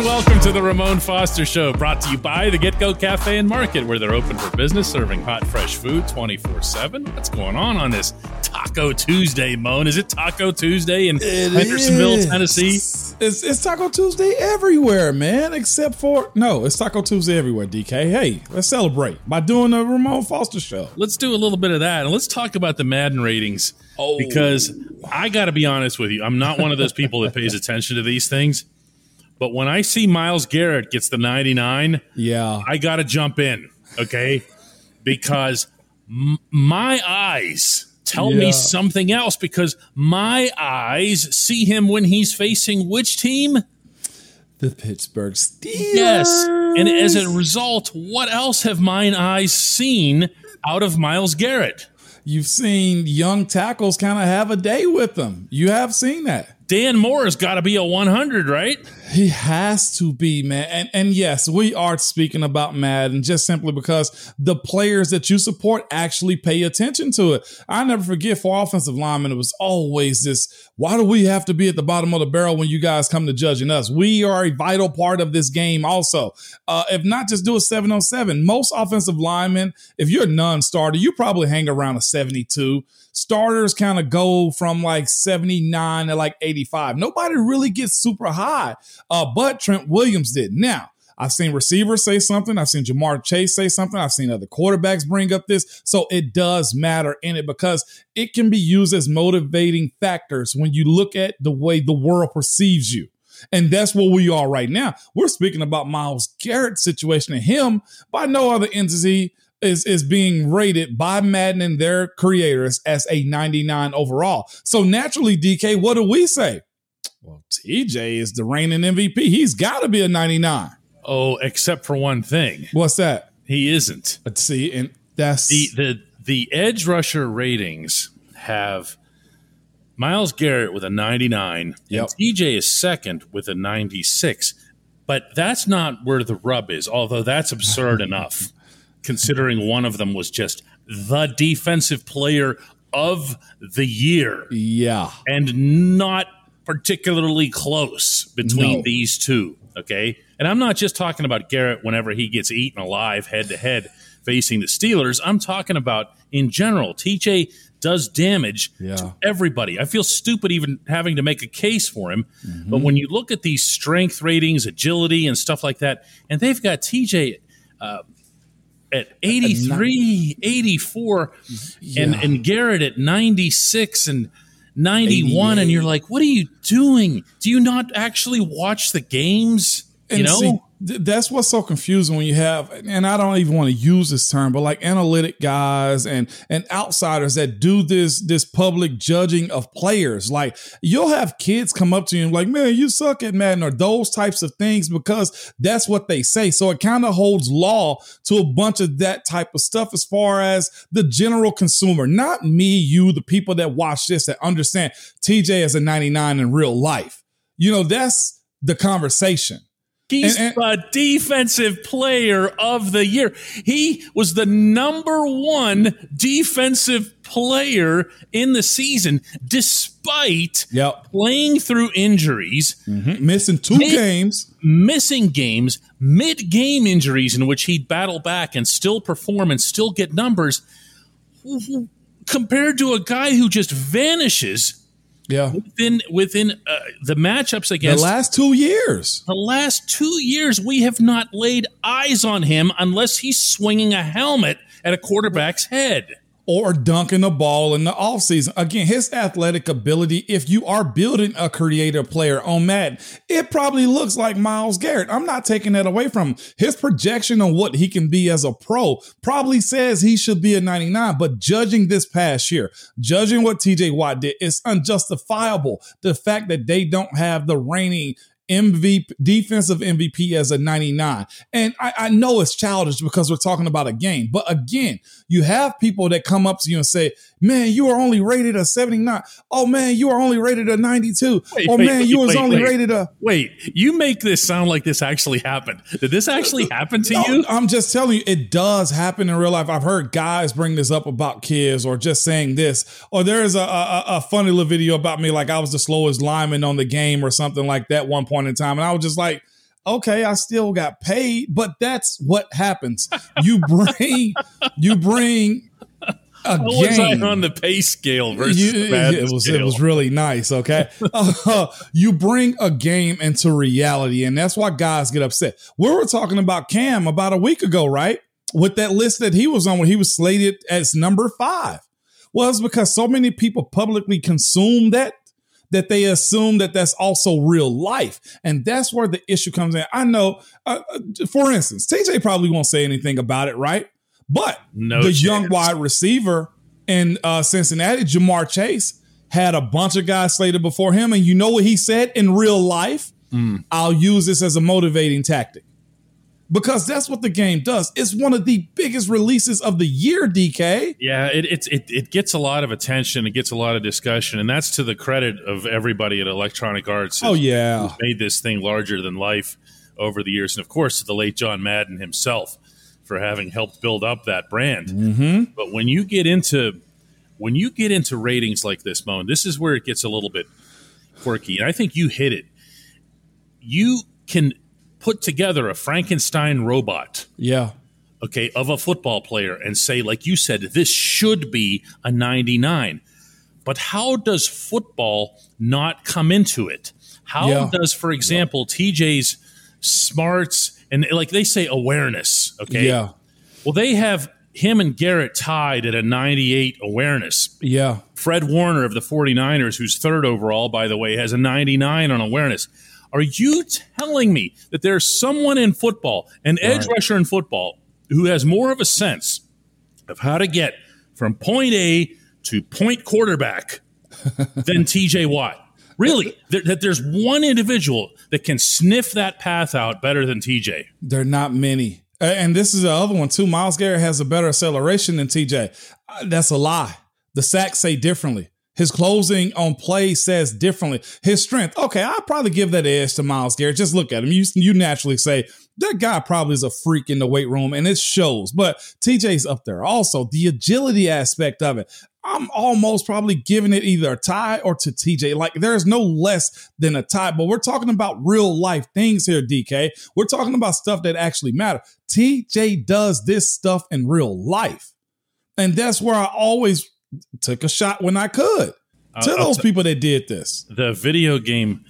and welcome to the Ramon Foster Show, brought to you by the GetGo Cafe and Market, where they're open for business, serving hot, fresh food 24 7. What's going on on this Taco Tuesday, Mon? Is it Taco Tuesday in It Hendersonville, is. Tennessee? It's, it's Taco Tuesday everywhere, man, except for, no, it's Taco Tuesday everywhere, DK. Hey, let's celebrate by doing the Ramon Foster show. Let's do a little bit of that, and let's talk about the Madden ratings. Oh. Because I got to be honest with you, I'm not one of those people that pays attention to these things. But when I see Myles Garrett gets the 99, Yeah. I got to jump in, okay? Because m- my eyes tell Yeah. me something else because my eyes see him when he's facing which team? The Pittsburgh Steelers. Yes. And as a result, what else have mine eyes seen out of Myles Garrett? You've seen young tackles kind of have a day with them. You have seen that. Dan Moore has got to be a 100, right? He has to be, man. And and yes, we are speaking about Madden just simply because the players that you support actually pay attention to it. I never forget for offensive linemen, it was always this, why do we have to be at the bottom of the barrel when you guys come to judging us? We are a vital part of this game also. Uh, if not, just do a 707. Most offensive linemen, if you're a non-starter, you probably hang around a 72 starters kind of go from like 79 to like 85. Nobody really gets super high, uh, but Trent Williams did. Now, I've seen receivers say something. I've seen Ja'Marr Chase say something. I've seen other quarterbacks bring up this. So it does matter in it because it can be used as motivating factors when you look at the way the world perceives you. And that's where we are right now. We're speaking about Myles Garrett's situation and him by no other entity is is being rated by Madden and their creators as a 99 overall. So naturally, DK, what do we say? Well, TJ is the reigning MVP. He's got to be a 99. Oh, except for one thing. What's that? He isn't. Let's see, and that's The the the edge rusher ratings have Myles Garrett with a 99 Yep. and TJ is second with a 96. But that's not where the rub is, although that's absurd enough considering one of them was just the defensive player of the year yeah, and not particularly close between No. these two. Okay. And I'm not just talking about Garrett whenever he gets eaten alive head to head facing the Steelers. I'm talking about in general. TJ does damage Yeah. to everybody. I feel stupid even having to make a case for him. Mm-hmm. But when you look at these strength ratings, agility, and stuff like that, and they've got TJ uh, at 83, 84, and, and Garrett at 96 and 91. And you're like, what are you doing? Do you not actually watch the games? You And know? see, th- that's what's so confusing when you have, and I don't even want to use this term, but like analytic guys and and outsiders that do this this public judging of players. Like you'll have kids come up to you and like, man, you suck at Madden or those types of things because that's what they say. So it kind of holds law to a bunch of that type of stuff as far as the general consumer, not me, you, the people that watch this that understand TJ is a 99 in real life. You know, that's the conversation. He's And- the defensive player of the year. He was the number one defensive player in the season, despite Yep. playing through injuries, mm-hmm. Missing two Mid- games. missing games, mid game injuries in which he'd battle back and still perform and still get numbers, compared to a guy who just vanishes Yeah. within within uh, the matchups against The last two years. the last two years, we have not laid eyes on him unless he's swinging a helmet at a quarterback's head. Or dunking the ball in the offseason. Again, his athletic ability, if you are building a creative player on Madden, it probably looks like Myles Garrett. I'm not taking that away from him. His projection on what he can be as a pro probably says he should be a 99. But judging this past year, judging what TJ Watt did, it's unjustifiable. The fact that they don't have the reigning MVP, defensive MVP as a 99. And I, I know it's childish because we're talking about a game. But again, you have people that come up to you and say, man, you are only rated a 79. Oh, man, you are only rated a 92. Wait, oh, wait, man, wait, you was only rated a. Wait, you make this sound like this actually happened. Did this actually happen to No, you? I'm just telling you, it does happen in real life. I've heard guys bring this up about kids or just saying this. Or there's a, a, a funny little video about me, like I was the slowest lineman on the game or something like that one point in time. And I was just like, Okay, I still got paid, but that's what happens. You bring you bring a game. on the pay scale versus You- it was scale? it was really nice. Okay, Uh, you bring a game into reality, and that's why guys get upset. We were talking about Cam about a week ago, right? With that list that he was on, when he was slated as number five, was because so many people publicly consume that that they assume that that's also real life, and that's where the issue comes in. I know, uh, uh, for instance, TJ probably won't say anything about it, right? But No the chance. young wide receiver in uh, Cincinnati, Ja'Marr Chase, had a bunch of guys slated before him. And you know what he said in real life? Mm. I'll use this as a motivating tactic. Because that's what the game does. It's one of the biggest releases of the year, DK. Yeah, it, it's it, it gets a lot of attention. It gets a lot of discussion, and that's to the credit of everybody at Electronic Arts. Oh, yeah. who's made this thing larger than life over the years, and of course to the late John Madden himself for having helped build up that brand. Mm-hmm. But when you get into when you get into ratings like this, Mon, this is where it gets a little bit quirky, and I think you hit it. You can put together a Frankenstein robot Yeah. okay, of a football player and say, like you said, this should be a 99. But how does football not come into it? How Yeah. does, for example, TJ's smarts and like they say awareness, okay? Yeah. Well, they have him and Garrett tied at a 98 awareness. Yeah. Fred Warner of the 49ers, who's third overall, by the way, has a 99 on awareness. Are you telling me that there's someone in football, an edge rusher in football, who has more of a sense of how to get from point A to point quarterback than TJ Watt? Really? That that there's one individual that can sniff that path out better than TJ. There are not many. And this is the other one too. Myles Garrett has a better acceleration than TJ. Uh, That's a lie. The sacks say differently. His closing on play says differently. His strength, okay, I'll probably give that edge to Myles Garrett. Just look at him. You, you naturally say that guy probably is a freak in the weight room, and it shows. But TJ's up there. Also, the agility aspect of it. I'm almost probably giving it either a tie or to TJ. Like there's no less than a tie, but we're talking about real life things here, DK. We're talking about stuff that actually matter. TJ does this stuff in real life. And that's where I always took a shot when I could uh, to I'll those t- people that did this. the video game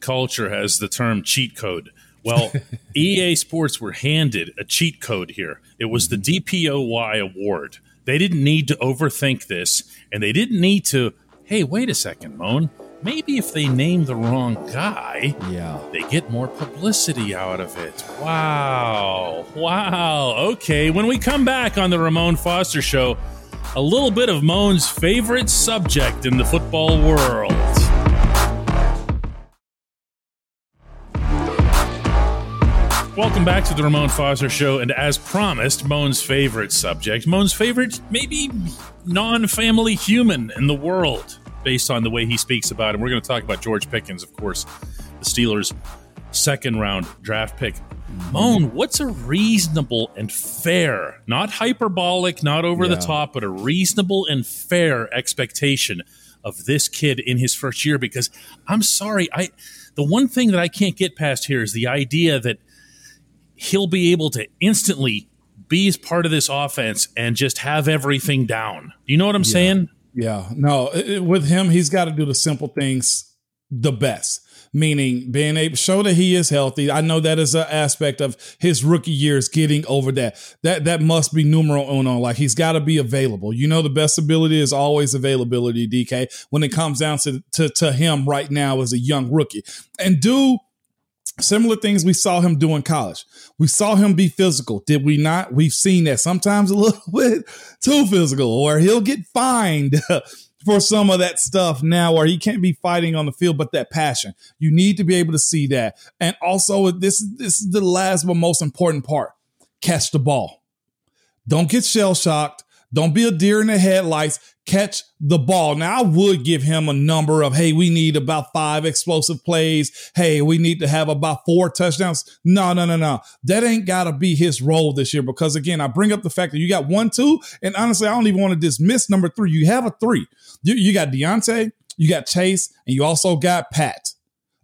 culture has the term cheat code. Well, EA Sports were handed a cheat code here. It was the mm-hmm. DPOY award. They didn't need to overthink this, and they didn't need to, hey, wait a second, Mon. Maybe if they name the wrong guy, Yeah. they get more publicity out of it. Wow. Wow. Okay. When we come back on the Ramon Foster Show, a little bit of Mon's favorite subject in the football world. Welcome back to the Ramon Foster Show, and as promised, Mon's favorite subject, Mon's favorite, maybe non family human in the world, based on the way he speaks about him. We're going to talk about George Pickens, of course, the Steelers' second round draft pick. Mon, what's a reasonable and fair, not hyperbolic, not over the top, but a reasonable and fair expectation of this kid in his first year? Because I'm sorry, I the one thing that I can't get past here is the idea that he'll be able to instantly be as part of this offense and just have everything down. Do you know what I'm saying? Yeah, no, it- with him, he's got to do the simple things the best. Meaning being able show that he is healthy. I know that is an aspect of his rookie years getting over that. That that must be numero uno. Like he's got to be available. You know, the best ability is always availability, DK, when it comes down to, to to him right now as a young rookie. And do similar things we saw him do in college. We saw him be physical, did we not? We've seen that sometimes a little bit too physical, or he'll get fined for some of that stuff now, where he can't be fighting on the field, but that passion. You need to be able to see that. And also, this this is the last but most important part: catch the ball. Don't get shell shocked. Don't be a deer in the headlights. Catch the ball. Now, I would give him a number of, hey, we need about five explosive plays. Hey, we need to have about four touchdowns. No, no, no, no. That ain't got to be his role this year because, again, I bring up the fact that you got one, two, and honestly, I don't even want to dismiss number three. You have a three. You, you got Diontae, you got Chase, and you also got Pat.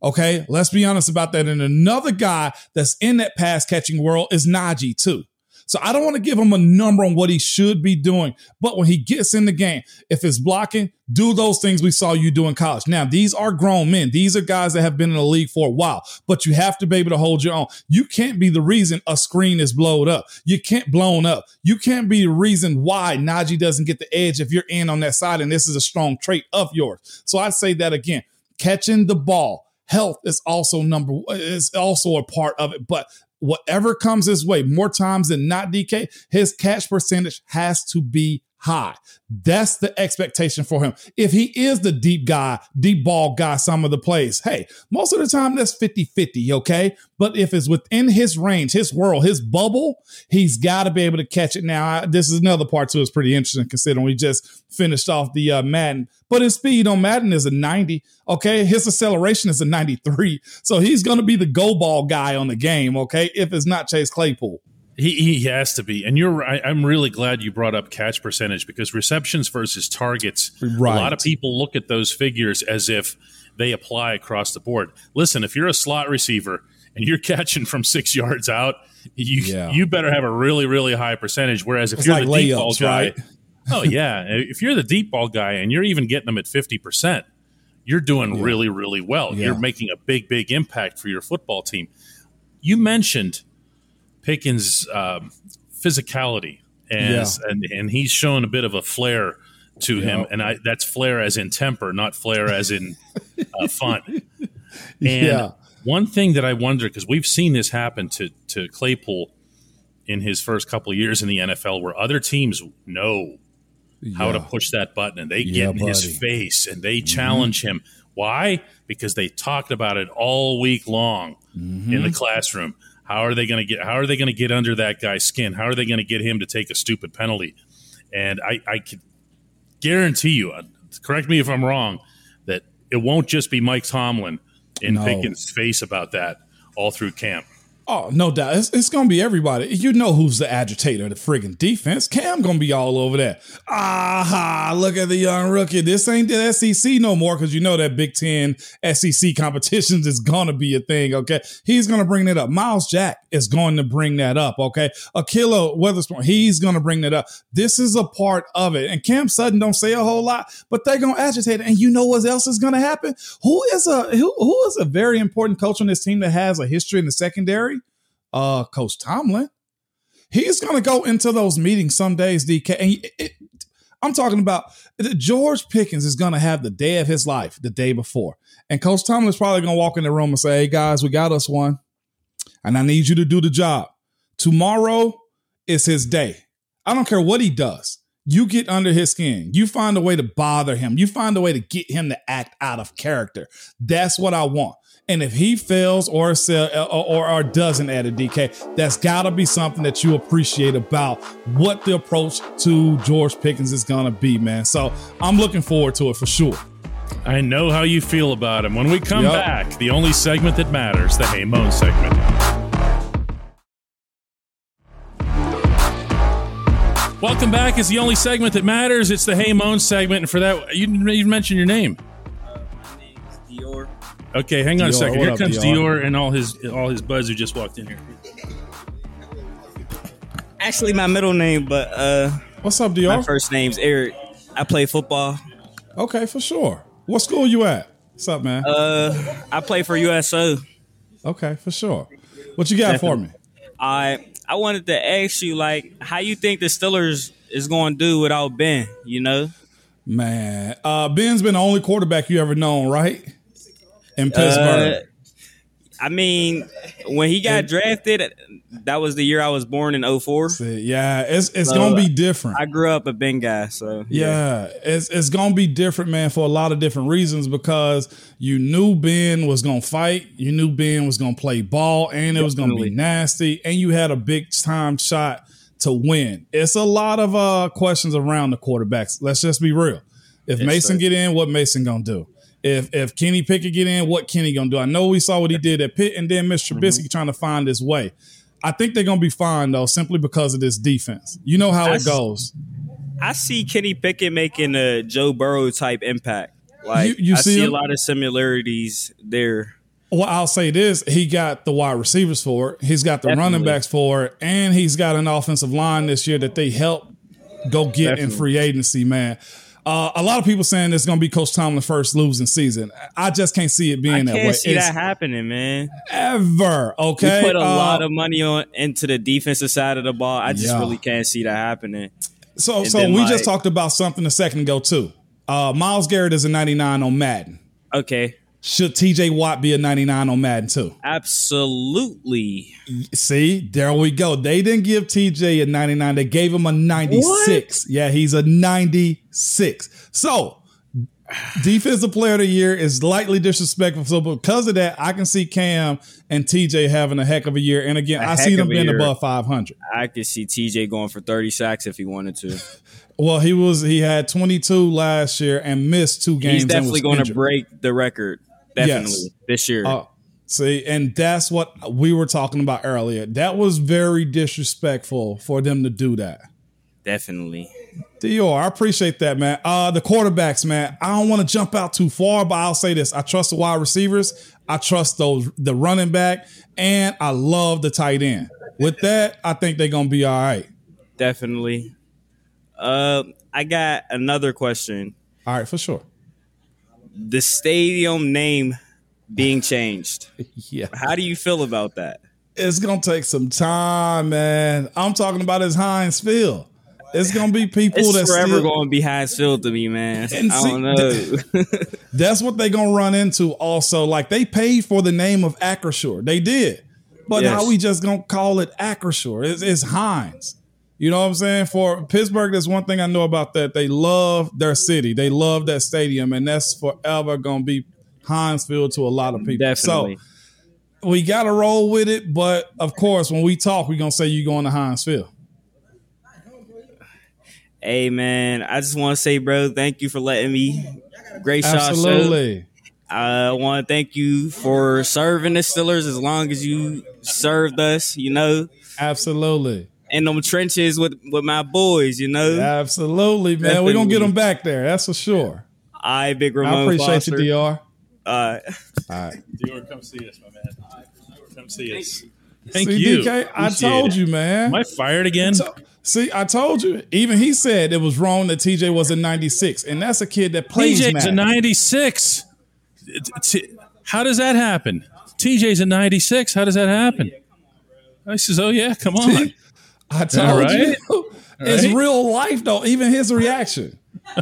Okay, let's be honest about that. And another guy that's in that pass catching world is Najee too. So I don't want to give him a number on what he should be doing. But when he gets in the game, if it's blocking, do those things we saw you do in college. Now, these are grown men. These are guys that have been in the league for a while, but you have to be able to hold your own. You can't be the reason a screen is blown up. You can't blown up. You can't be the reason why Najee doesn't get the edge if you're in on that side. And this is a strong trait of yours. So I say that again, catching the ball health is also number is also a part of it but whatever comes his way, more times than not, DK, his catch percentage has to be high. That's the expectation for him. If he is the deep guy, deep ball guy, some of the plays, hey, most of the time that's 50 50, okay? But if it's within his range, his world, his bubble, he's got to be able to catch it. Now, I, this is another part too, it's pretty interesting considering we just finished off the uh, Madden. But his speed on Madden is a 90, okay? His acceleration is a 93. So he's going to be the go ball guy on the game, okay? If it's not Chase Claypool. He, he has to be. And you're right. I'm really glad you brought up catch percentage because receptions versus targets, right. a lot of people look at those figures as if they apply across the board. Listen, if you're a slot receiver and you're catching from six yards out, you yeah. you better have a really, really high percentage. Whereas if it's you're like the deep ball guy, right? oh yeah, if you're the deep ball guy and you're even getting them at fifty percent, you're doing yeah. really, really well. Yeah. You're making a big, big impact for your football team. You mentioned Pickens' um, physicality, as, yeah. and and he's shown a bit of a flair to him, and I, that's flair as in temper, not flair as in uh, fun. And yeah. one thing that I wonder because we've seen this happen to to Claypool in his first couple of years in the NFL, where other teams know how yeah. to push that button and they yeah, get in buddy. his face and they mm-hmm. challenge him. Why? Because they talked about it all week long mm-hmm. in the classroom. How are they going to get? How are they going to get under that guy's skin? How are they going to get him to take a stupid penalty? And I, I can guarantee you, uh, correct me if I'm wrong, that it won't just be Mike Tomlin in no. Pickens' face about that all through camp. Oh, no doubt. It's, it's going to be everybody. You know who's the agitator of the friggin' defense. Cam going to be all over that. Aha, look at the young rookie. This ain't the SEC no more because you know that Big Ten SEC competitions is going to be a thing, okay? He's going to bring that up. Myles Jack is going to bring that up, okay? Ahkello Witherspoon, he's going to bring that up. This is a part of it. And Cam Sutton don't say a whole lot, but they're going to agitate it. And you know what else is going to happen? Who is a who, who is a very important coach on this team that has a history in the secondary? Uh, Coach Tomlin. He's going to go into those meetings some days, DK. And it, it, I'm talking about George Pickens is going to have the day of his life the day before. And Coach Tomlin's probably going to walk in the room and say, Hey, guys, we got us one. And I need you to do the job. Tomorrow is his day. I don't care what he does. You get under his skin. You find a way to bother him. You find a way to get him to act out of character. That's what I want. And if he fails or or, or, or doesn't add a DK, that's got to be something that you appreciate about what the approach to George Pickens is going to be, man. So I'm looking forward to it for sure. I know how you feel about him. When we come yep. back, the only segment that matters, the Hey Mon segment. Welcome back. It's the only segment that matters. It's the Hey Mon segment. And for that, you didn't even mention your name. Okay, hang on Dior, a second. Here comes Dior? Dior? and all his all his buds who just walked in here. Actually, my middle name, but uh, what's up, Dior? My first name's Eric. I play football. Okay, for sure. What school you at? What's up, man? Uh, I play for USO. Okay, for sure. What you got Definitely. for me? I I wanted to ask you, like, how you think the Steelers is going to do without Ben? You know, man. Uh, Ben's been the only quarterback you ever known, right? In Pittsburgh? Uh, I mean, when he got drafted, that was the year I was born in 04. Yeah, it's it's so gonna be different. I grew up a Ben guy, so yeah. yeah, it's it's gonna be different, man, for a lot of different reasons because you knew Ben was gonna fight, you knew Ben was gonna play ball, and it was gonna be nasty, and you had a big time shot to win. It's a lot of uh questions around the quarterbacks. Let's just be real. If Mason get in, what Mason gonna do? If if Kenny Pickett get in, what Kenny gonna do? I know we saw what he did at Pitt, and then Mr. Trubisky mm-hmm. trying to find his way. I think they're gonna be fine though, simply because of this defense. You know how I it goes. I see Kenny Pickett making a Joe Burrow type impact. Like you, you I see, see a lot of similarities there. Well, I'll say this: he got the wide receivers for it. He's got the Definitely. running backs for it, and he's got an offensive line this year that they help go get in free agency. Man, uh, a lot of people saying it's going to be Coach Tomlin's first losing season. I just can't see it being I that way can't see It's that happening, man. ever. Okay, We put a Uh, lot of money on into the defensive side of the ball. I just Yeah. really can't see that happening. So, And so then, we like- just talked about something a second ago too. Uh, Myles Garrett is a 99 on Madden. Okay, Should TJ Watt be a 99 on Madden too? absolutely. See, there we go. They didn't give TJ a 99. They gave him a 96. Yeah, he's a 96. So, defensive player of the year is lightly disrespectful. So, because of that, I can see Cam and TJ having a heck of a year. And again, A I see them being year. above 500. I could see TJ going for 30 sacks if he wanted to. Well, he was he had 22 last year and missed two games. He's definitely going to break the record. Definitely Yes. this year. Uh, see, and that's what we were talking about earlier. That was very disrespectful for them to do that. definitely. Dior, I appreciate that, man. Uh, the quarterbacks, man. I don't want to jump out too far, but I'll say this: I trust the wide receivers, I trust those the running back, and I love the tight end. With that, I think they're gonna be all right. Definitely. Uh, I got another question. All right, for sure. The stadium name being changed. Yeah, How do you feel about that? it's gonna take some time, man. I'm talking about his Heinz Field. It's gonna be people It's that forever still, going to be Heinz Field to me, man. And I see, don't know. That's what they gonna run into. Also, like they paid for the name of Acrisure, they did, but Yes. how we just gonna call it Acrisure? It's, it's Heinz. You know what I'm saying? For Pittsburgh, there's one thing I know about that. They love their city. They love that stadium, and that's forever gonna be Heinz Field to a lot of people. Definitely. So we gotta roll with it. But of course, when we talk, we're gonna say you're going to Heinz Field. Hey, man, I just want to say, bro, thank you for letting me. Great shot, show. Absolutely. I want to thank you for serving the Steelers as long as you served us, you know, Absolutely. in them trenches with, with my boys, you know. Absolutely, man. We're gonna get them back there. That's for sure. I, Big Ramon I appreciate Foster. you, Dr. Uh, All right. Dior, come see us, my man. Come see us. Thank See, you. DK, I told it. you, man. Am I fired again? So- see, I told you. Even he said it was wrong that TJ was a 96, and that's a kid that plays TJ's a 96. T- t- How does that happen? TJ's a 96. How does that happen? I says, oh, yeah, come on. I told right. you. It's right. real life, though. Even his reaction.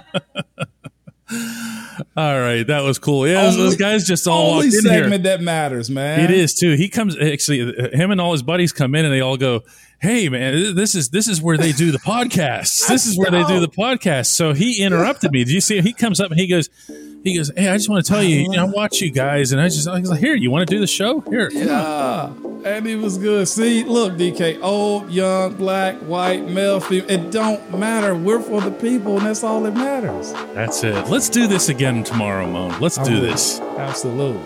All right, that was cool. Yeah, those, Only- those guys just all Only walked in segment here. that matters, man. It is too. He comes actually. Him and all his buddies come in and they all go, "Hey, man, this is this is where they do the podcast. This is where they do the podcast." So he interrupted me. Did you see? He comes up and he goes, he goes, "Hey, I just want to tell you, you know, I watch you guys, and I just I was like, here, you want to do the show? Here. Yeah. And he was good. See, look, DK, old, young, black, white, male, female. It don't matter. We're for the people, and that's all that matters. That's it. Let's do this again tomorrow, Mon. Let's do this. Absolutely.